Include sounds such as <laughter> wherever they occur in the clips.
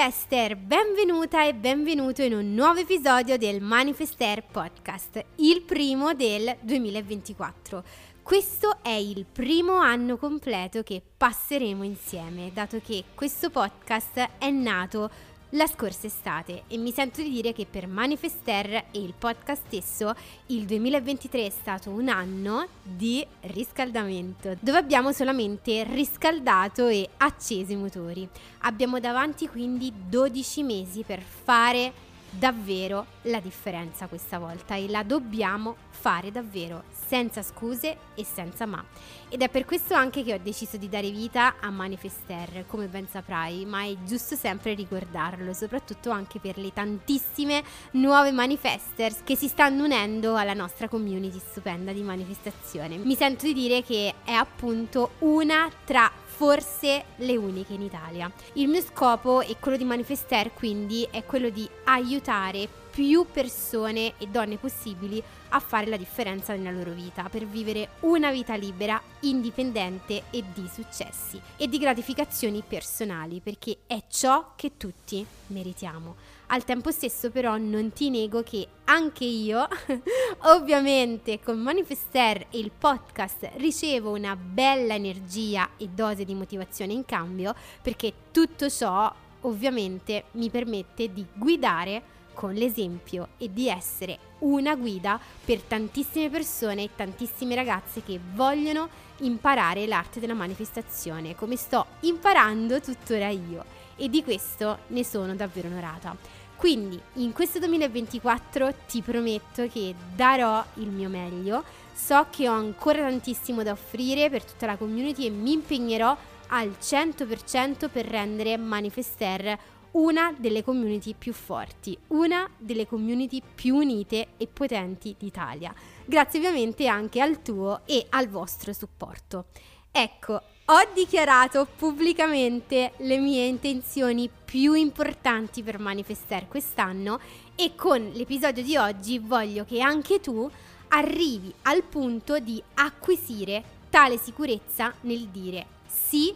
Manifester, benvenuta e benvenuto in un nuovo episodio del Manifester Podcast, il primo del 2024. Questo è il primo anno completo che passeremo insieme, dato che questo podcast è nato la scorsa estate e mi sento di dire che per Manifester e il podcast stesso il 2023 è stato un anno di riscaldamento dove abbiamo solamente riscaldato e acceso i motori. Abbiamo davanti quindi 12 mesi per fare davvero la differenza questa volta e la dobbiamo fare davvero senza scuse e senza ma. Ed è per questo anche che ho deciso di dare vita a Manifester, come ben saprai, ma è giusto sempre ricordarlo, soprattutto anche per le tantissime nuove manifesters che si stanno unendo alla nostra community stupenda di manifestazione. Mi sento di dire che è appunto una tra forse le uniche in Italia. Il mio scopo e quello di Manifester quindi è quello di aiutare più persone e donne possibili a fare la differenza nella loro vita per vivere una vita libera, indipendente e di successi e di gratificazioni personali perché è ciò che tutti meritiamo. Al tempo stesso però non ti nego che anche io, <laughs> ovviamente con Manifester e il podcast, ricevo una bella energia e dose di motivazione in cambio perché tutto ciò ovviamente mi permette di guidare con l'esempio e di essere una guida per tantissime persone e tantissime ragazze che vogliono imparare l'arte della manifestazione, come sto imparando tuttora io e di questo ne sono davvero onorata. Quindi in questo 2024 ti prometto che darò il mio meglio, so che ho ancora tantissimo da offrire per tutta la community e mi impegnerò al 100% per rendere Manifester una delle community più forti, una delle community più unite e potenti d'Italia. Grazie ovviamente anche al tuo e al vostro supporto. Ecco, ho dichiarato pubblicamente le mie intenzioni più importanti per manifestare quest'anno e con l'episodio di oggi voglio che anche tu arrivi al punto di acquisire tale sicurezza nel dire sì,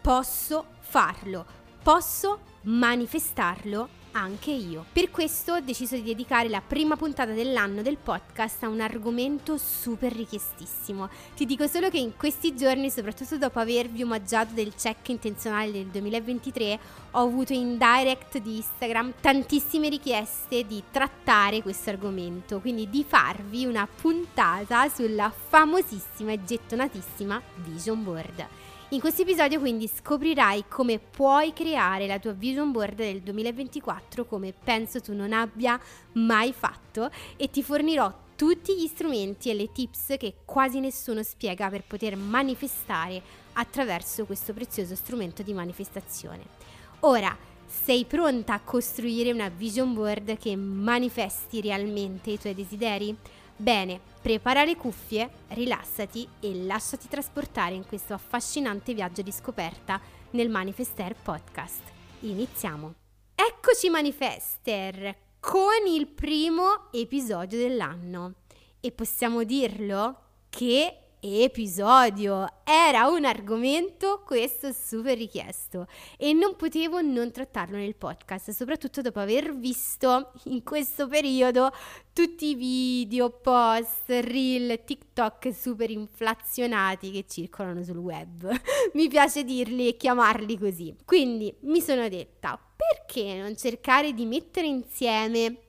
posso farlo, posso manifestarlo anche io. Per questo ho deciso di dedicare la prima puntata dell'anno del podcast a un argomento super richiestissimo. Ti dico solo che in questi giorni, soprattutto dopo avervi omaggiato del check intenzionale del 2023, ho avuto in direct di Instagram tantissime richieste di trattare questo argomento, quindi di farvi una puntata sulla famosissima e gettonatissima vision board. In questo episodio quindi scoprirai come puoi creare la tua vision board del 2024 come penso tu non abbia mai fatto e ti fornirò tutti gli strumenti e le tips che quasi nessuno spiega per poter manifestare attraverso questo prezioso strumento di manifestazione. Ora, sei pronta a costruire una vision board che manifesti realmente i tuoi desideri? Bene, prepara le cuffie, rilassati e lasciati trasportare in questo affascinante viaggio di scoperta nel Manifester Podcast. Iniziamo! Eccoci Manifester con il primo episodio dell'anno e possiamo dirlo che episodio. Era un argomento questo super richiesto e non potevo non trattarlo nel podcast, soprattutto dopo aver visto in questo periodo tutti i video, post, reel, TikTok super inflazionati che circolano sul web. <laughs> mi piace dirli e chiamarli così. Quindi mi sono detta, perché non cercare di mettere insieme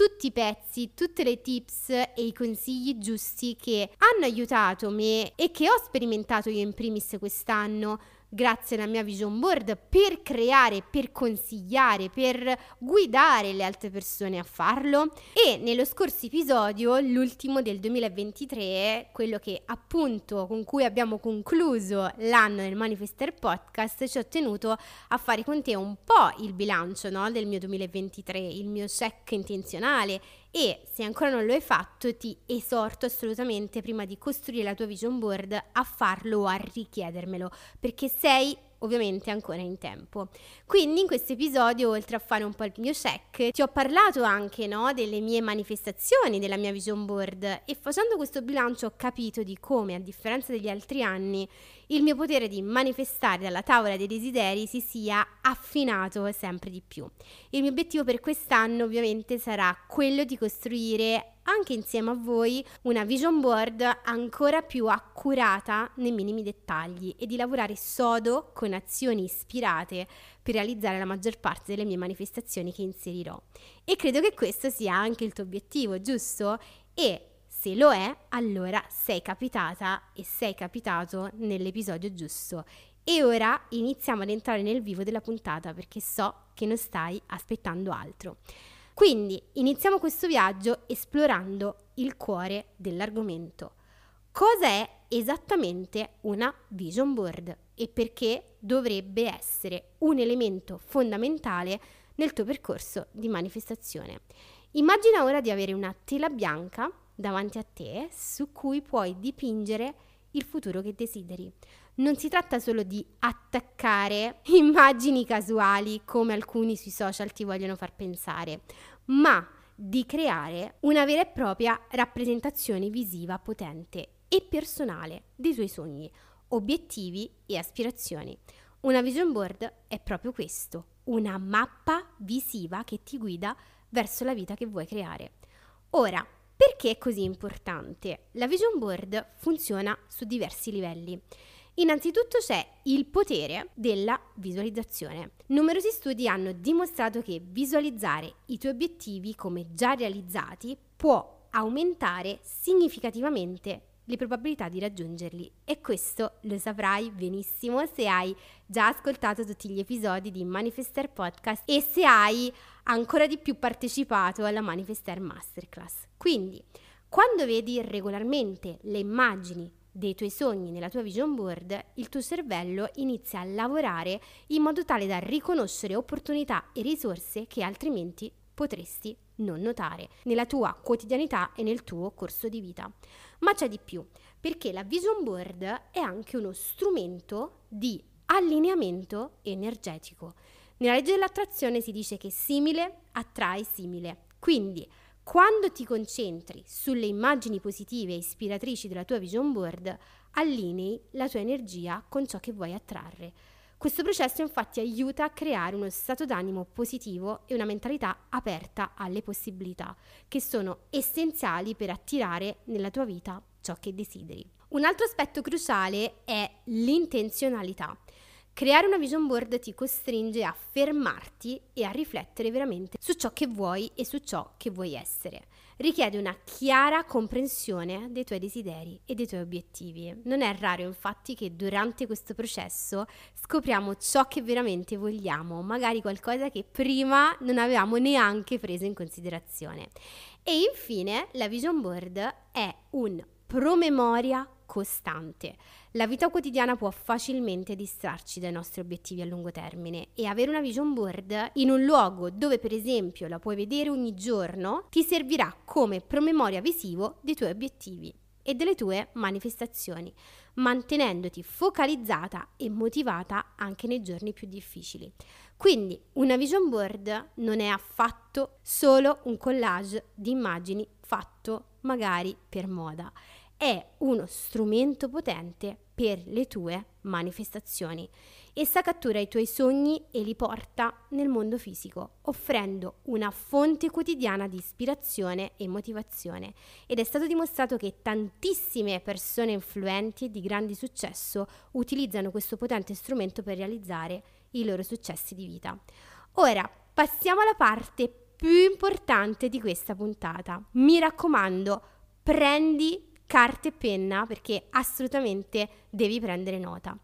tutti i pezzi, tutte le tips e i consigli giusti che hanno aiutato me e che ho sperimentato io in primis quest'anno grazie alla mia vision board per creare, per consigliare, per guidare le altre persone a farlo. E nello scorso episodio, l'ultimo del 2023, quello che appunto con cui abbiamo concluso l'anno del Manifester Podcast, ci ho tenuto a fare con te un po' il bilancio no, del mio 2023, il mio check intenzionale e se ancora non lo hai fatto ti esorto assolutamente prima di costruire la tua vision board a farlo o a richiedermelo perché sei ovviamente ancora in tempo. Quindi in questo episodio, oltre a fare un po' il mio check, ti ho parlato anche no, delle mie manifestazioni, della mia vision board e facendo questo bilancio ho capito di come, a differenza degli altri anni, il mio potere di manifestare dalla tavola dei desideri si sia affinato sempre di più. Il mio obiettivo per quest'anno ovviamente sarà quello di costruire anche insieme a voi una vision board ancora più accurata nei minimi dettagli e di lavorare sodo con azioni ispirate per realizzare la maggior parte delle mie manifestazioni che inserirò. E credo che questo sia anche il tuo obiettivo, giusto? E se lo è, allora sei capitata e sei capitato nell'episodio giusto. E ora iniziamo ad entrare nel vivo della puntata perché so che non stai aspettando altro. Quindi iniziamo questo viaggio esplorando il cuore dell'argomento. Cosa è esattamente una vision board e perché dovrebbe essere un elemento fondamentale nel tuo percorso di manifestazione? Immagina ora di avere una tela bianca davanti a te su cui puoi dipingere il futuro che desideri. Non si tratta solo di attaccare <laughs> immagini casuali come alcuni sui social ti vogliono far pensare, ma di creare una vera e propria rappresentazione visiva potente e personale dei tuoi sogni, obiettivi e aspirazioni. Una vision board è proprio questo, una mappa visiva che ti guida verso la vita che vuoi creare. Ora, perché è così importante? La vision board funziona su diversi livelli. Innanzitutto c'è il potere della visualizzazione. Numerosi studi hanno dimostrato che visualizzare i tuoi obiettivi come già realizzati può aumentare significativamente le probabilità di raggiungerli e questo lo saprai benissimo se hai già ascoltato tutti gli episodi di Manifester Podcast e se hai ancora di più partecipato alla Manifester Masterclass. Quindi, quando vedi regolarmente le immagini dei tuoi sogni nella tua vision board, il tuo cervello inizia a lavorare in modo tale da riconoscere opportunità e risorse che altrimenti potresti non notare nella tua quotidianità e nel tuo corso di vita. Ma c'è di più, perché la vision board è anche uno strumento di allineamento energetico. Nella legge dell'attrazione si dice che simile attrae simile. Quindi, quando ti concentri sulle immagini positive e ispiratrici della tua vision board, allinei la tua energia con ciò che vuoi attrarre. Questo processo infatti aiuta a creare uno stato d'animo positivo e una mentalità aperta alle possibilità, che sono essenziali per attirare nella tua vita ciò che desideri. Un altro aspetto cruciale è l'intenzionalità. Creare una vision board ti costringe a fermarti e a riflettere veramente su ciò che vuoi e su ciò che vuoi essere. Richiede una chiara comprensione dei tuoi desideri e dei tuoi obiettivi. Non è raro infatti che durante questo processo scopriamo ciò che veramente vogliamo, magari qualcosa che prima non avevamo neanche preso in considerazione. E infine la vision board è un promemoria costante. La vita quotidiana può facilmente distrarci dai nostri obiettivi a lungo termine e avere una vision board in un luogo dove per esempio la puoi vedere ogni giorno ti servirà come promemoria visivo dei tuoi obiettivi e delle tue manifestazioni, mantenendoti focalizzata e motivata anche nei giorni più difficili. Quindi una vision board non è affatto solo un collage di immagini fatto magari per moda è uno strumento potente per le tue manifestazioni. Essa cattura i tuoi sogni e li porta nel mondo fisico, offrendo una fonte quotidiana di ispirazione e motivazione. Ed è stato dimostrato che tantissime persone influenti e di grande successo utilizzano questo potente strumento per realizzare i loro successi di vita. Ora, passiamo alla parte più importante di questa puntata. Mi raccomando, prendi carta e penna perché assolutamente devi prendere nota.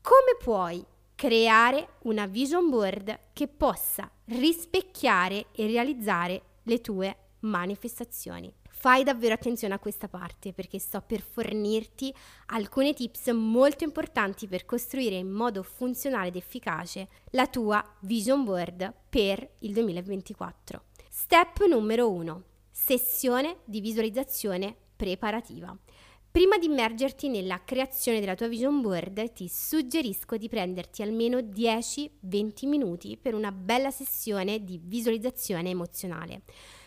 Come puoi creare una vision board che possa rispecchiare e realizzare le tue manifestazioni? Fai davvero attenzione a questa parte perché sto per fornirti alcune tips molto importanti per costruire in modo funzionale ed efficace la tua vision board per il 2024. Step numero 1. Sessione di visualizzazione preparativa. Prima di immergerti nella creazione della tua vision board, ti suggerisco di prenderti almeno 10-20 minuti per una bella sessione di visualizzazione emozionale.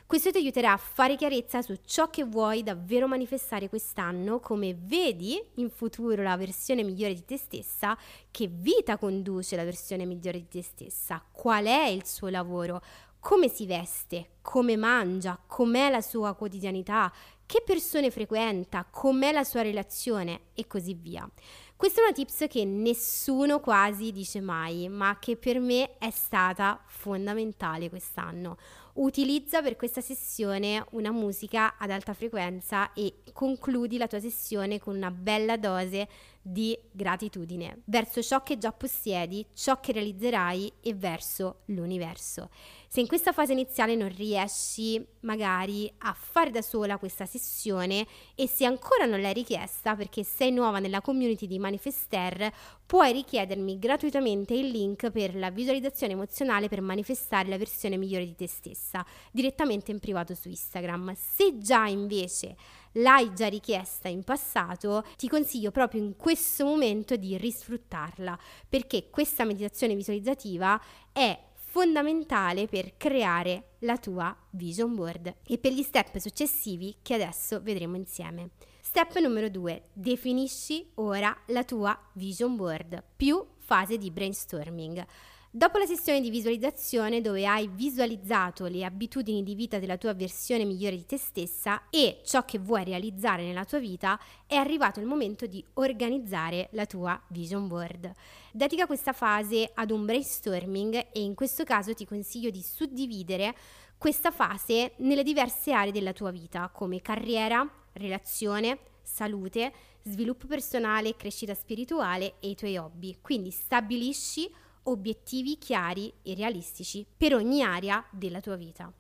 Questo ti aiuterà a fare chiarezza su ciò che vuoi davvero manifestare quest'anno, come vedi in futuro la versione migliore di te stessa, che vita conduce la versione migliore di te stessa, qual è il suo lavoro, come si veste, come mangia, com'è la sua quotidianità, che persone frequenta, com'è la sua relazione e così via. Questa è una tips che nessuno quasi dice mai, ma che per me è stata fondamentale quest'anno. Utilizza per questa sessione una musica ad alta frequenza e concludi la tua sessione con una bella dose di gratitudine verso ciò che già possiedi, ciò che realizzerai e verso l'universo. Se in questa fase iniziale non riesci magari a fare da sola questa sessione e se ancora non l'hai richiesta perché sei nuova nella community di Manifester, puoi richiedermi gratuitamente il link per la visualizzazione emozionale per manifestare la versione migliore di te stessa direttamente in privato su Instagram. Se già invece l'hai già richiesta in passato, ti consiglio proprio in questo momento di risfruttarla perché questa meditazione visualizzativa è fondamentale per creare la tua vision board e per gli step successivi che adesso vedremo insieme. Step numero 2. Definisci ora la tua vision board più fase di brainstorming. Dopo la sessione di visualizzazione dove hai visualizzato le abitudini di vita della tua versione migliore di te stessa e ciò che vuoi realizzare nella tua vita, è arrivato il momento di organizzare la tua vision board. Dedica questa fase ad un brainstorming e in questo caso ti consiglio di suddividere questa fase nelle diverse aree della tua vita come carriera, relazione, salute, sviluppo personale, crescita spirituale e i tuoi hobby. Quindi stabilisci obiettivi chiari e realistici per ogni area della tua vita.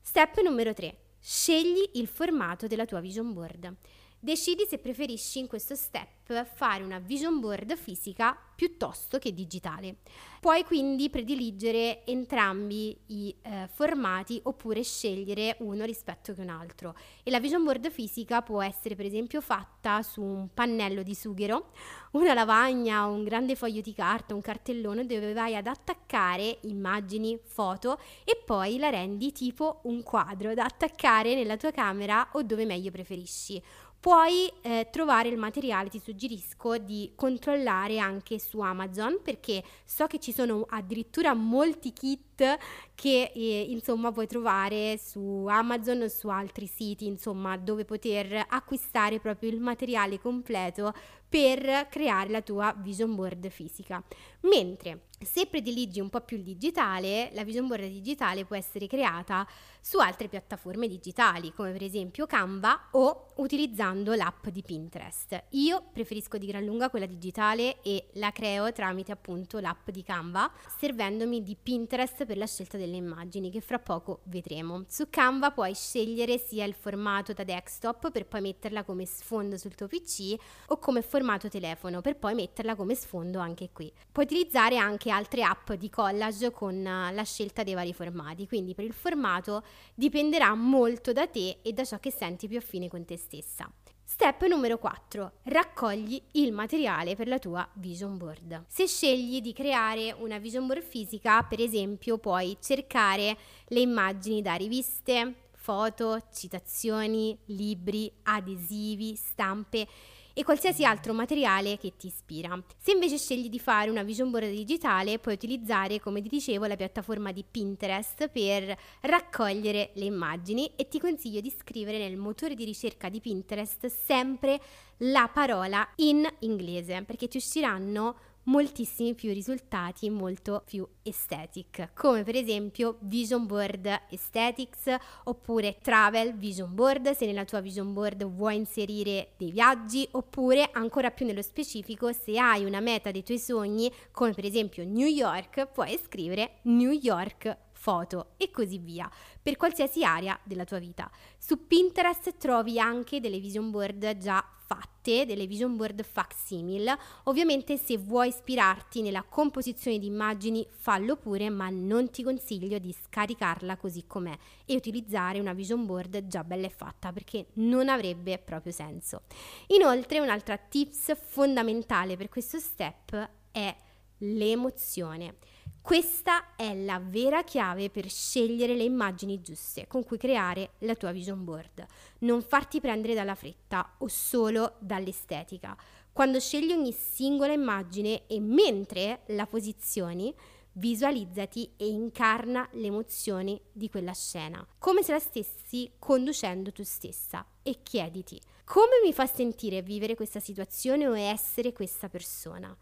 Step numero 3. Scegli il formato della tua vision board. Decidi se preferisci in questo step fare una vision board fisica piuttosto che digitale. Puoi quindi prediligere entrambi i eh, formati oppure scegliere uno rispetto che un altro. E la vision board fisica può essere per esempio fatta su un pannello di sughero, una lavagna, un grande foglio di carta, un cartellone dove vai ad attaccare immagini, foto e poi la rendi tipo un quadro da attaccare nella tua camera o dove meglio preferisci Puoi eh, trovare il materiale, ti suggerisco di controllare anche su Amazon perché so che ci sono addirittura molti kit che eh, insomma puoi trovare su Amazon o su altri siti insomma dove poter acquistare proprio il materiale completo per creare la tua vision board fisica. Mentre se prediligi un po' più il digitale, la vision board digitale può essere creata su altre piattaforme digitali, come per esempio Canva o utilizzando l'app di Pinterest. Io preferisco di gran lunga quella digitale e la creo tramite appunto l'app di Canva, servendomi di Pinterest per la scelta delle immagini che fra poco vedremo. Su Canva puoi scegliere sia il formato da desktop per poi metterla come sfondo sul tuo PC o come formato telefono per poi metterla come sfondo anche qui. Puoi utilizzare anche altre app di collage con eh, la scelta dei vari formati, quindi per il formato dipenderà molto da te e da ciò che senti più affine con te stessa. Step numero 4. Raccogli il materiale per la tua vision board. Se scegli di creare una vision board fisica, per esempio, puoi cercare le immagini da riviste, foto, citazioni, libri, adesivi, stampe e qualsiasi altro materiale che ti ispira. Se invece scegli di fare una vision board digitale, puoi utilizzare, come ti dicevo, la piattaforma di Pinterest per raccogliere le immagini e ti consiglio di scrivere nel motore di ricerca di Pinterest sempre la parola in inglese, perché ti usciranno moltissimi più risultati molto più aesthetic, come per esempio Vision Board Aesthetics oppure Travel Vision Board, se nella tua Vision Board vuoi inserire dei viaggi, oppure ancora più nello specifico, se hai una meta dei tuoi sogni, come per esempio New York, puoi scrivere New York foto e così via, per qualsiasi area della tua vita. Su Pinterest trovi anche delle vision board già fatte, delle vision board facsimile. Ovviamente se vuoi ispirarti nella composizione di immagini fallo pure, ma non ti consiglio di scaricarla così com'è e utilizzare una vision board già bella e fatta perché non avrebbe proprio senso. Inoltre un'altra tips fondamentale per questo step è l'emozione. Questa è la vera chiave per scegliere le immagini giuste con cui creare la tua vision board. Non farti prendere dalla fretta o solo dall'estetica. Quando scegli ogni singola immagine e mentre la posizioni, visualizzati e incarna le emozioni di quella scena, come se la stessi conducendo tu stessa e chiediti come mi fa sentire vivere questa situazione o essere questa persona.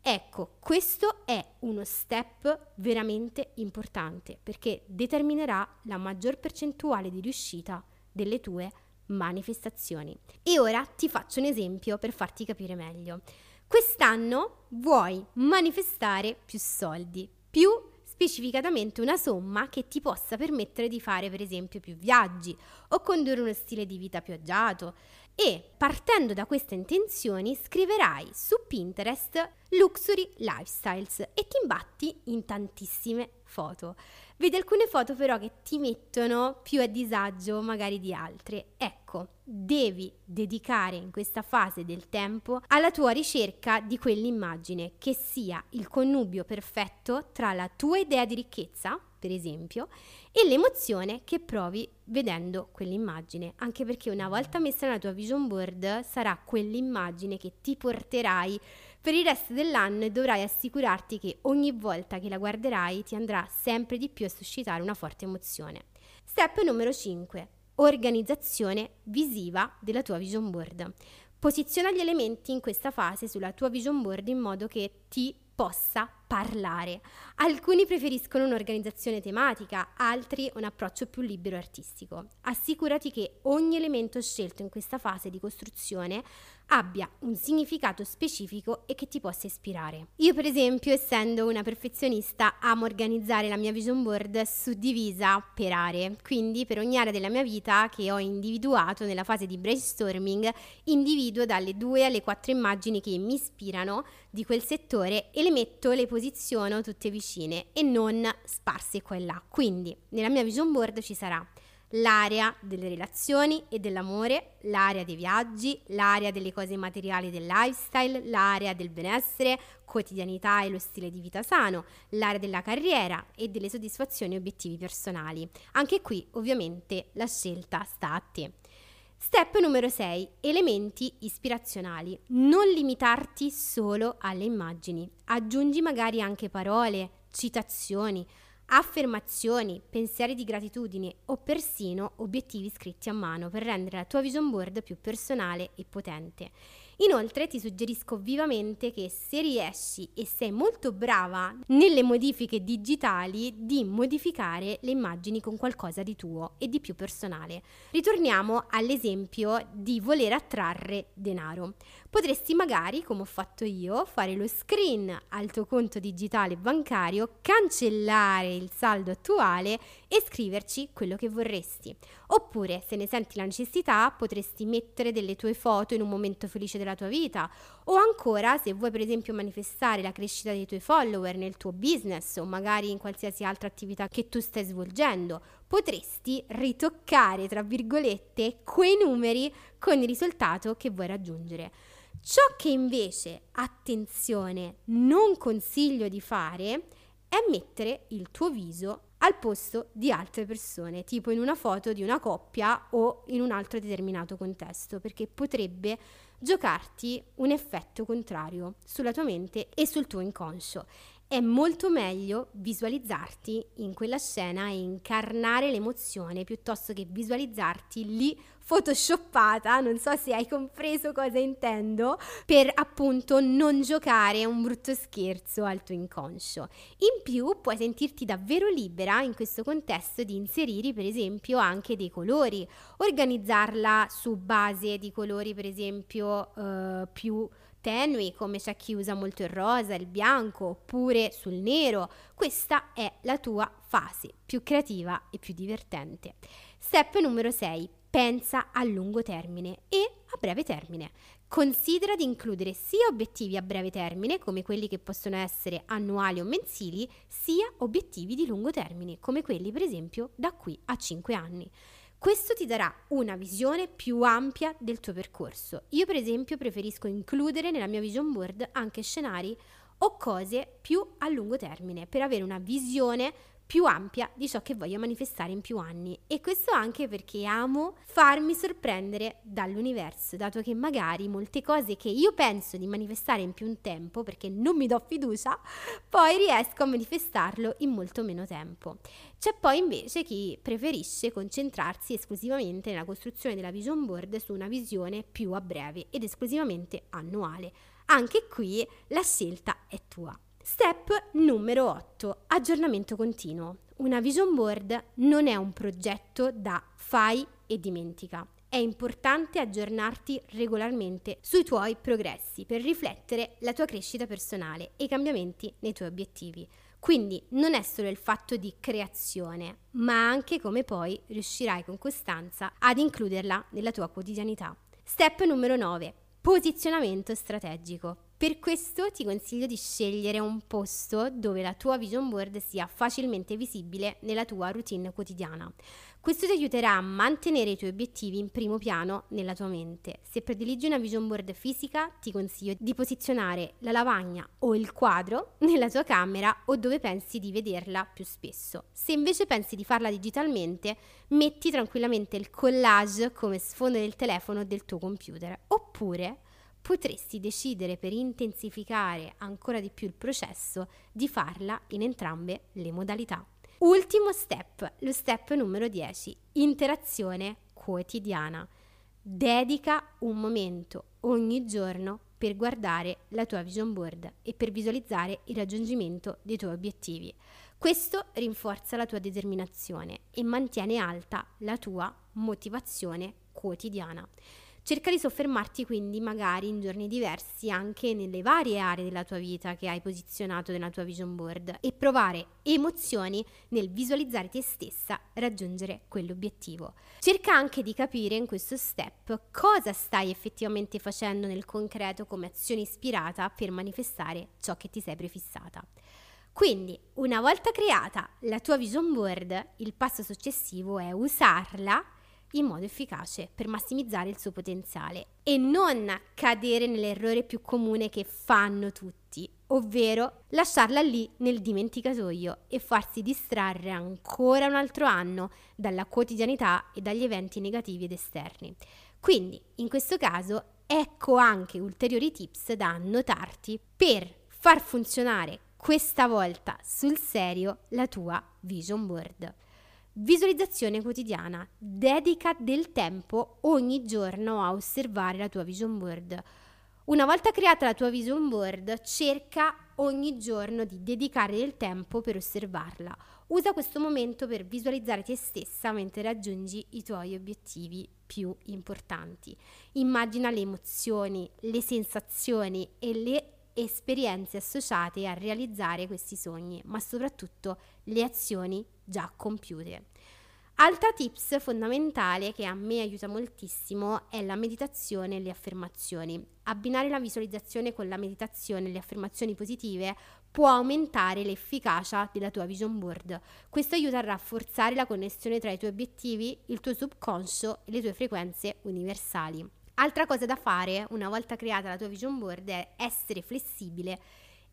Ecco, questo è uno step veramente importante perché determinerà la maggior percentuale di riuscita delle tue manifestazioni. E ora ti faccio un esempio per farti capire meglio. Quest'anno vuoi manifestare più soldi, più specificatamente una somma che ti possa permettere di fare per esempio più viaggi o condurre uno stile di vita più agiato e partendo da queste intenzioni scriverai su Pinterest Luxury Lifestyles e ti imbatti in tantissime foto. Vedi alcune foto però che ti mettono più a disagio magari di altre. Ecco, devi dedicare in questa fase del tempo alla tua ricerca di quell'immagine che sia il connubio perfetto tra la tua idea di ricchezza, per esempio, e l'emozione che provi vedendo quell'immagine, anche perché una volta messa nella tua vision board sarà quell'immagine che ti porterai per il resto dell'anno e dovrai assicurarti che ogni volta che la guarderai ti andrà sempre di più a suscitare una forte emozione. Step numero 5. Organizzazione visiva della tua vision board. Posiziona gli elementi in questa fase sulla tua vision board in modo che ti possa parlare. Alcuni preferiscono un'organizzazione tematica, altri un approccio più libero e artistico. Assicurati che ogni elemento scelto in questa fase di costruzione abbia un significato specifico e che ti possa ispirare. Io per esempio, essendo una perfezionista, amo organizzare la mia vision board suddivisa per aree, quindi per ogni area della mia vita che ho individuato nella fase di brainstorming, individuo dalle due alle quattro immagini che mi ispirano di quel settore e le metto, le posiziono tutte vicine e non sparse qua e là. Quindi nella mia vision board ci sarà l'area delle relazioni e dell'amore, l'area dei viaggi, l'area delle cose materiali del lifestyle, l'area del benessere, quotidianità e lo stile di vita sano, l'area della carriera e delle soddisfazioni e obiettivi personali. Anche qui ovviamente la scelta sta a te. Step numero 6. Elementi ispirazionali. Non limitarti solo alle immagini. Aggiungi magari anche parole, citazioni, affermazioni, pensieri di gratitudine o persino obiettivi scritti a mano per rendere la tua vision board più personale e potente. Inoltre ti suggerisco vivamente che se riesci e sei molto brava nelle modifiche digitali di modificare le immagini con qualcosa di tuo e di più personale. Ritorniamo all'esempio di voler attrarre denaro. Potresti magari, come ho fatto io, fare lo screen al tuo conto digitale bancario, cancellare il saldo attuale e scriverci quello che vorresti. Oppure, se ne senti la necessità, potresti mettere delle tue foto in un momento felice della tua vita. O ancora, se vuoi per esempio manifestare la crescita dei tuoi follower nel tuo business o magari in qualsiasi altra attività che tu stai svolgendo, potresti ritoccare, tra virgolette, quei numeri con il risultato che vuoi raggiungere. Ciò che invece, attenzione, non consiglio di fare è mettere il tuo viso al posto di altre persone, tipo in una foto di una coppia o in un altro determinato contesto, perché potrebbe giocarti un effetto contrario sulla tua mente e sul tuo inconscio è molto meglio visualizzarti in quella scena e incarnare l'emozione piuttosto che visualizzarti lì photoshoppata, non so se hai compreso cosa intendo, per appunto non giocare un brutto scherzo al tuo inconscio. In più puoi sentirti davvero libera in questo contesto di inserire per esempio anche dei colori, organizzarla su base di colori per esempio eh, più tenui come c'è chi usa molto il rosa, il bianco oppure sul nero. Questa è la tua fase più creativa e più divertente. Step numero 6. Pensa a lungo termine e a breve termine. Considera di includere sia obiettivi a breve termine, come quelli che possono essere annuali o mensili, sia obiettivi di lungo termine, come quelli per esempio da qui a 5 anni. Questo ti darà una visione più ampia del tuo percorso. Io per esempio preferisco includere nella mia vision board anche scenari o cose più a lungo termine per avere una visione più ampia di ciò che voglio manifestare in più anni e questo anche perché amo farmi sorprendere dall'universo, dato che magari molte cose che io penso di manifestare in più tempo, perché non mi do fiducia, poi riesco a manifestarlo in molto meno tempo. C'è poi invece chi preferisce concentrarsi esclusivamente nella costruzione della vision board su una visione più a breve ed esclusivamente annuale. Anche qui la scelta è tua. Step numero 8. Aggiornamento continuo. Una vision board non è un progetto da fai e dimentica. È importante aggiornarti regolarmente sui tuoi progressi per riflettere la tua crescita personale e i cambiamenti nei tuoi obiettivi. Quindi non è solo il fatto di creazione, ma anche come poi riuscirai con costanza ad includerla nella tua quotidianità. Step numero 9. Posizionamento strategico. Per questo ti consiglio di scegliere un posto dove la tua vision board sia facilmente visibile nella tua routine quotidiana. Questo ti aiuterà a mantenere i tuoi obiettivi in primo piano nella tua mente. Se prediligi una vision board fisica, ti consiglio di posizionare la lavagna o il quadro <laughs> nella tua camera o dove pensi di vederla più spesso. Se invece pensi di farla digitalmente, metti tranquillamente il collage come sfondo del telefono o del tuo computer. Oppure potresti decidere per intensificare ancora di più il processo di farla in entrambe le modalità. Ultimo step, lo step numero 10, interazione quotidiana. Dedica un momento ogni giorno per guardare la tua vision board e per visualizzare il raggiungimento dei tuoi obiettivi. Questo rinforza la tua determinazione e mantiene alta la tua motivazione quotidiana. Cerca di soffermarti quindi magari in giorni diversi anche nelle varie aree della tua vita che hai posizionato nella tua vision board e provare emozioni nel visualizzare te stessa raggiungere quell'obiettivo. Cerca anche di capire in questo step cosa stai effettivamente facendo nel concreto come azione ispirata per manifestare ciò che ti sei prefissata. Quindi, una volta creata la tua vision board, il passo successivo è usarla in modo efficace per massimizzare il suo potenziale e non cadere nell'errore più comune che fanno tutti, ovvero lasciarla lì nel dimenticatoio e farsi distrarre ancora un altro anno dalla quotidianità e dagli eventi negativi ed esterni. Quindi, in questo caso, ecco anche ulteriori tips da annotarti per far funzionare questa volta sul serio la tua vision board. Visualizzazione quotidiana. Dedica del tempo ogni giorno a osservare la tua vision board. Una volta creata la tua vision board, cerca ogni giorno di dedicare del tempo per osservarla. Usa questo momento per visualizzare te stessa mentre raggiungi i tuoi obiettivi più importanti. Immagina le emozioni, le sensazioni e le esperienze associate a realizzare questi sogni, ma soprattutto le azioni già compiute. Altra tips fondamentale che a me aiuta moltissimo è la meditazione e le affermazioni. Abbinare la visualizzazione con la meditazione e le affermazioni positive può aumentare l'efficacia della tua vision board. Questo aiuta a rafforzare la connessione tra i tuoi obiettivi, il tuo subconscio e le tue frequenze universali. Altra cosa da fare una volta creata la tua vision board è essere flessibile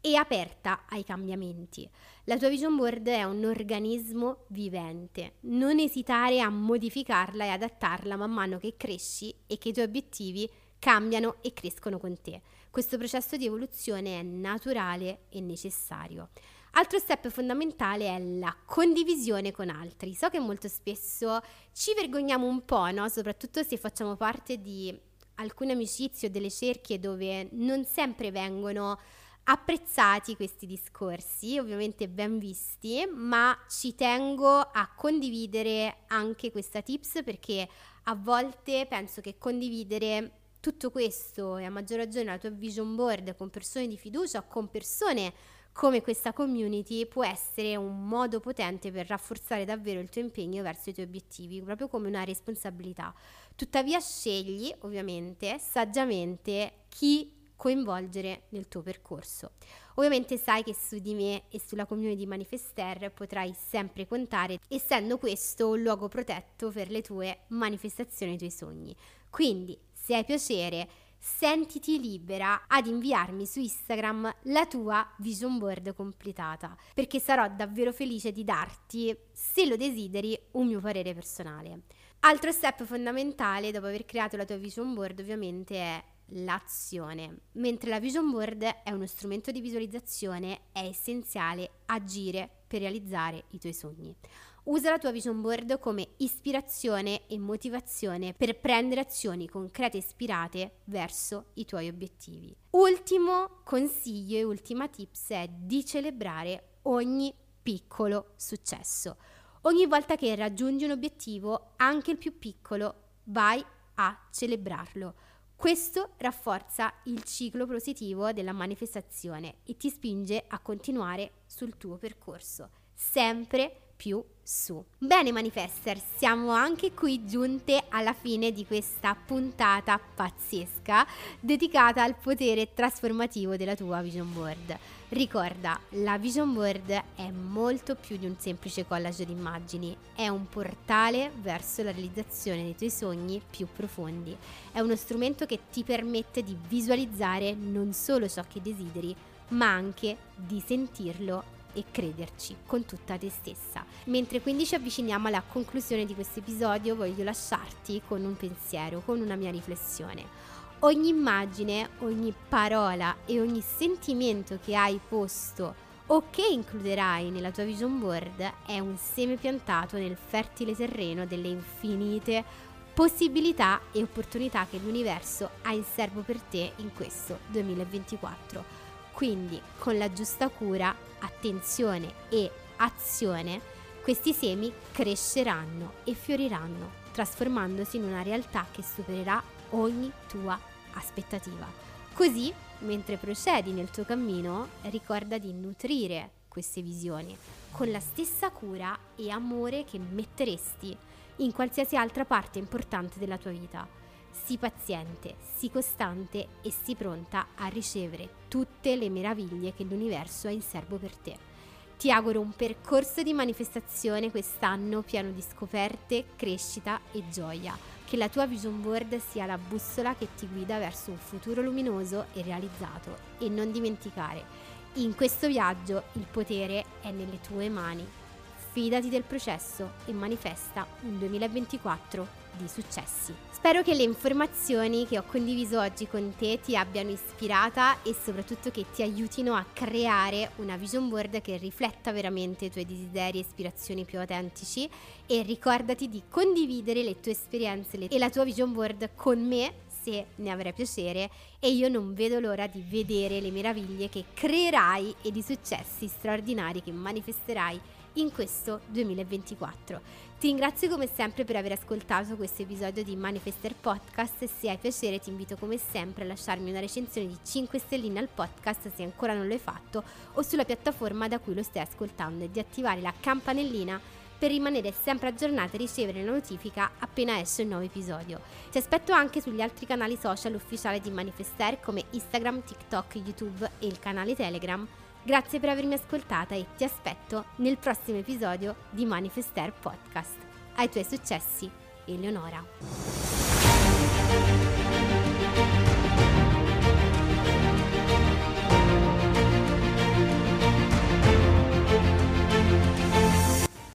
e aperta ai cambiamenti. La tua vision board è un organismo vivente. Non esitare a modificarla e adattarla man mano che cresci e che i tuoi obiettivi cambiano e crescono con te. Questo processo di evoluzione è naturale e necessario. Altro step fondamentale è la condivisione con altri. So che molto spesso ci vergogniamo un po', no? soprattutto se facciamo parte di alcune amicizie o delle cerchie dove non sempre vengono apprezzati questi discorsi, ovviamente ben visti, ma ci tengo a condividere anche questa tips perché a volte penso che condividere tutto questo e a maggior ragione la tua vision board con persone di fiducia o con persone come questa community può essere un modo potente per rafforzare davvero il tuo impegno verso i tuoi obiettivi, proprio come una responsabilità. Tuttavia scegli ovviamente saggiamente chi coinvolgere nel tuo percorso. Ovviamente sai che su di me e sulla community di Manifester potrai sempre contare, essendo questo un luogo protetto per le tue manifestazioni e i tuoi sogni. Quindi, se hai piacere, sentiti libera ad inviarmi su Instagram la tua vision board completata, perché sarò davvero felice di darti, se lo desideri, un mio parere personale. Altro step fondamentale dopo aver creato la tua vision board ovviamente è l'azione. Mentre la vision board è uno strumento di visualizzazione, è essenziale agire per realizzare i tuoi sogni. Usa la tua vision board come ispirazione e motivazione per prendere azioni concrete e ispirate verso i tuoi obiettivi. Ultimo consiglio e ultima tips è di celebrare ogni piccolo successo. Ogni volta che raggiungi un obiettivo, anche il più piccolo, vai a celebrarlo. Questo rafforza il ciclo positivo della manifestazione e ti spinge a continuare sul tuo percorso, sempre più su. Bene manifester, siamo anche qui giunte alla fine di questa puntata pazzesca dedicata al potere trasformativo della tua vision board. Ricorda, la vision board è molto più di un semplice collage di immagini, è un portale verso la realizzazione dei tuoi sogni più profondi. È uno strumento che ti permette di visualizzare non solo ciò che desideri, ma anche di sentirlo e crederci con tutta te stessa. Mentre quindi ci avviciniamo alla conclusione di questo episodio, voglio lasciarti con un pensiero, con una mia riflessione. Ogni immagine, ogni parola e ogni sentimento che hai posto o che includerai nella tua vision board è un seme piantato nel fertile terreno delle infinite possibilità e opportunità che l'universo ha in serbo per te in questo 2024. Quindi con la giusta cura, attenzione e azione, questi semi cresceranno e fioriranno, trasformandosi in una realtà che supererà ogni tua aspettativa. Così, mentre procedi nel tuo cammino, ricorda di nutrire queste visioni con la stessa cura e amore che metteresti in qualsiasi altra parte importante della tua vita Sii paziente, sii costante e sii pronta a ricevere tutte le meraviglie che l'universo ha in serbo per te. Ti auguro un percorso di manifestazione quest'anno pieno di scoperte, crescita e gioia. Che la tua vision board sia la bussola che ti guida verso un futuro luminoso e realizzato. E non dimenticare, in questo viaggio il potere è nelle tue mani. Fidati del processo e manifesta un 2024 di successi. Spero che le informazioni che ho condiviso oggi con te ti abbiano ispirata e soprattutto che ti aiutino a creare una vision board che rifletta veramente i tuoi desideri e ispirazioni più autentici e ricordati di condividere le tue esperienze e la tua vision board con me se ne avrai piacere e io non vedo l'ora di vedere le meraviglie che creerai e i successi straordinari che manifesterai in questo 2024. Ti ringrazio come sempre per aver ascoltato questo episodio di Manifester Podcast e se hai piacere ti invito come sempre a lasciarmi una recensione di 5 stelline al podcast se ancora non lo hai fatto o sulla piattaforma da cui lo stai ascoltando e di attivare la campanellina per rimanere sempre aggiornata e ricevere la notifica appena esce un nuovo episodio. Ti aspetto anche sugli altri canali social ufficiali di Manifester come Instagram, TikTok, YouTube e il canale Telegram Grazie per avermi ascoltata e ti aspetto nel prossimo episodio di Manifester Podcast. Ai tuoi successi, Eleonora.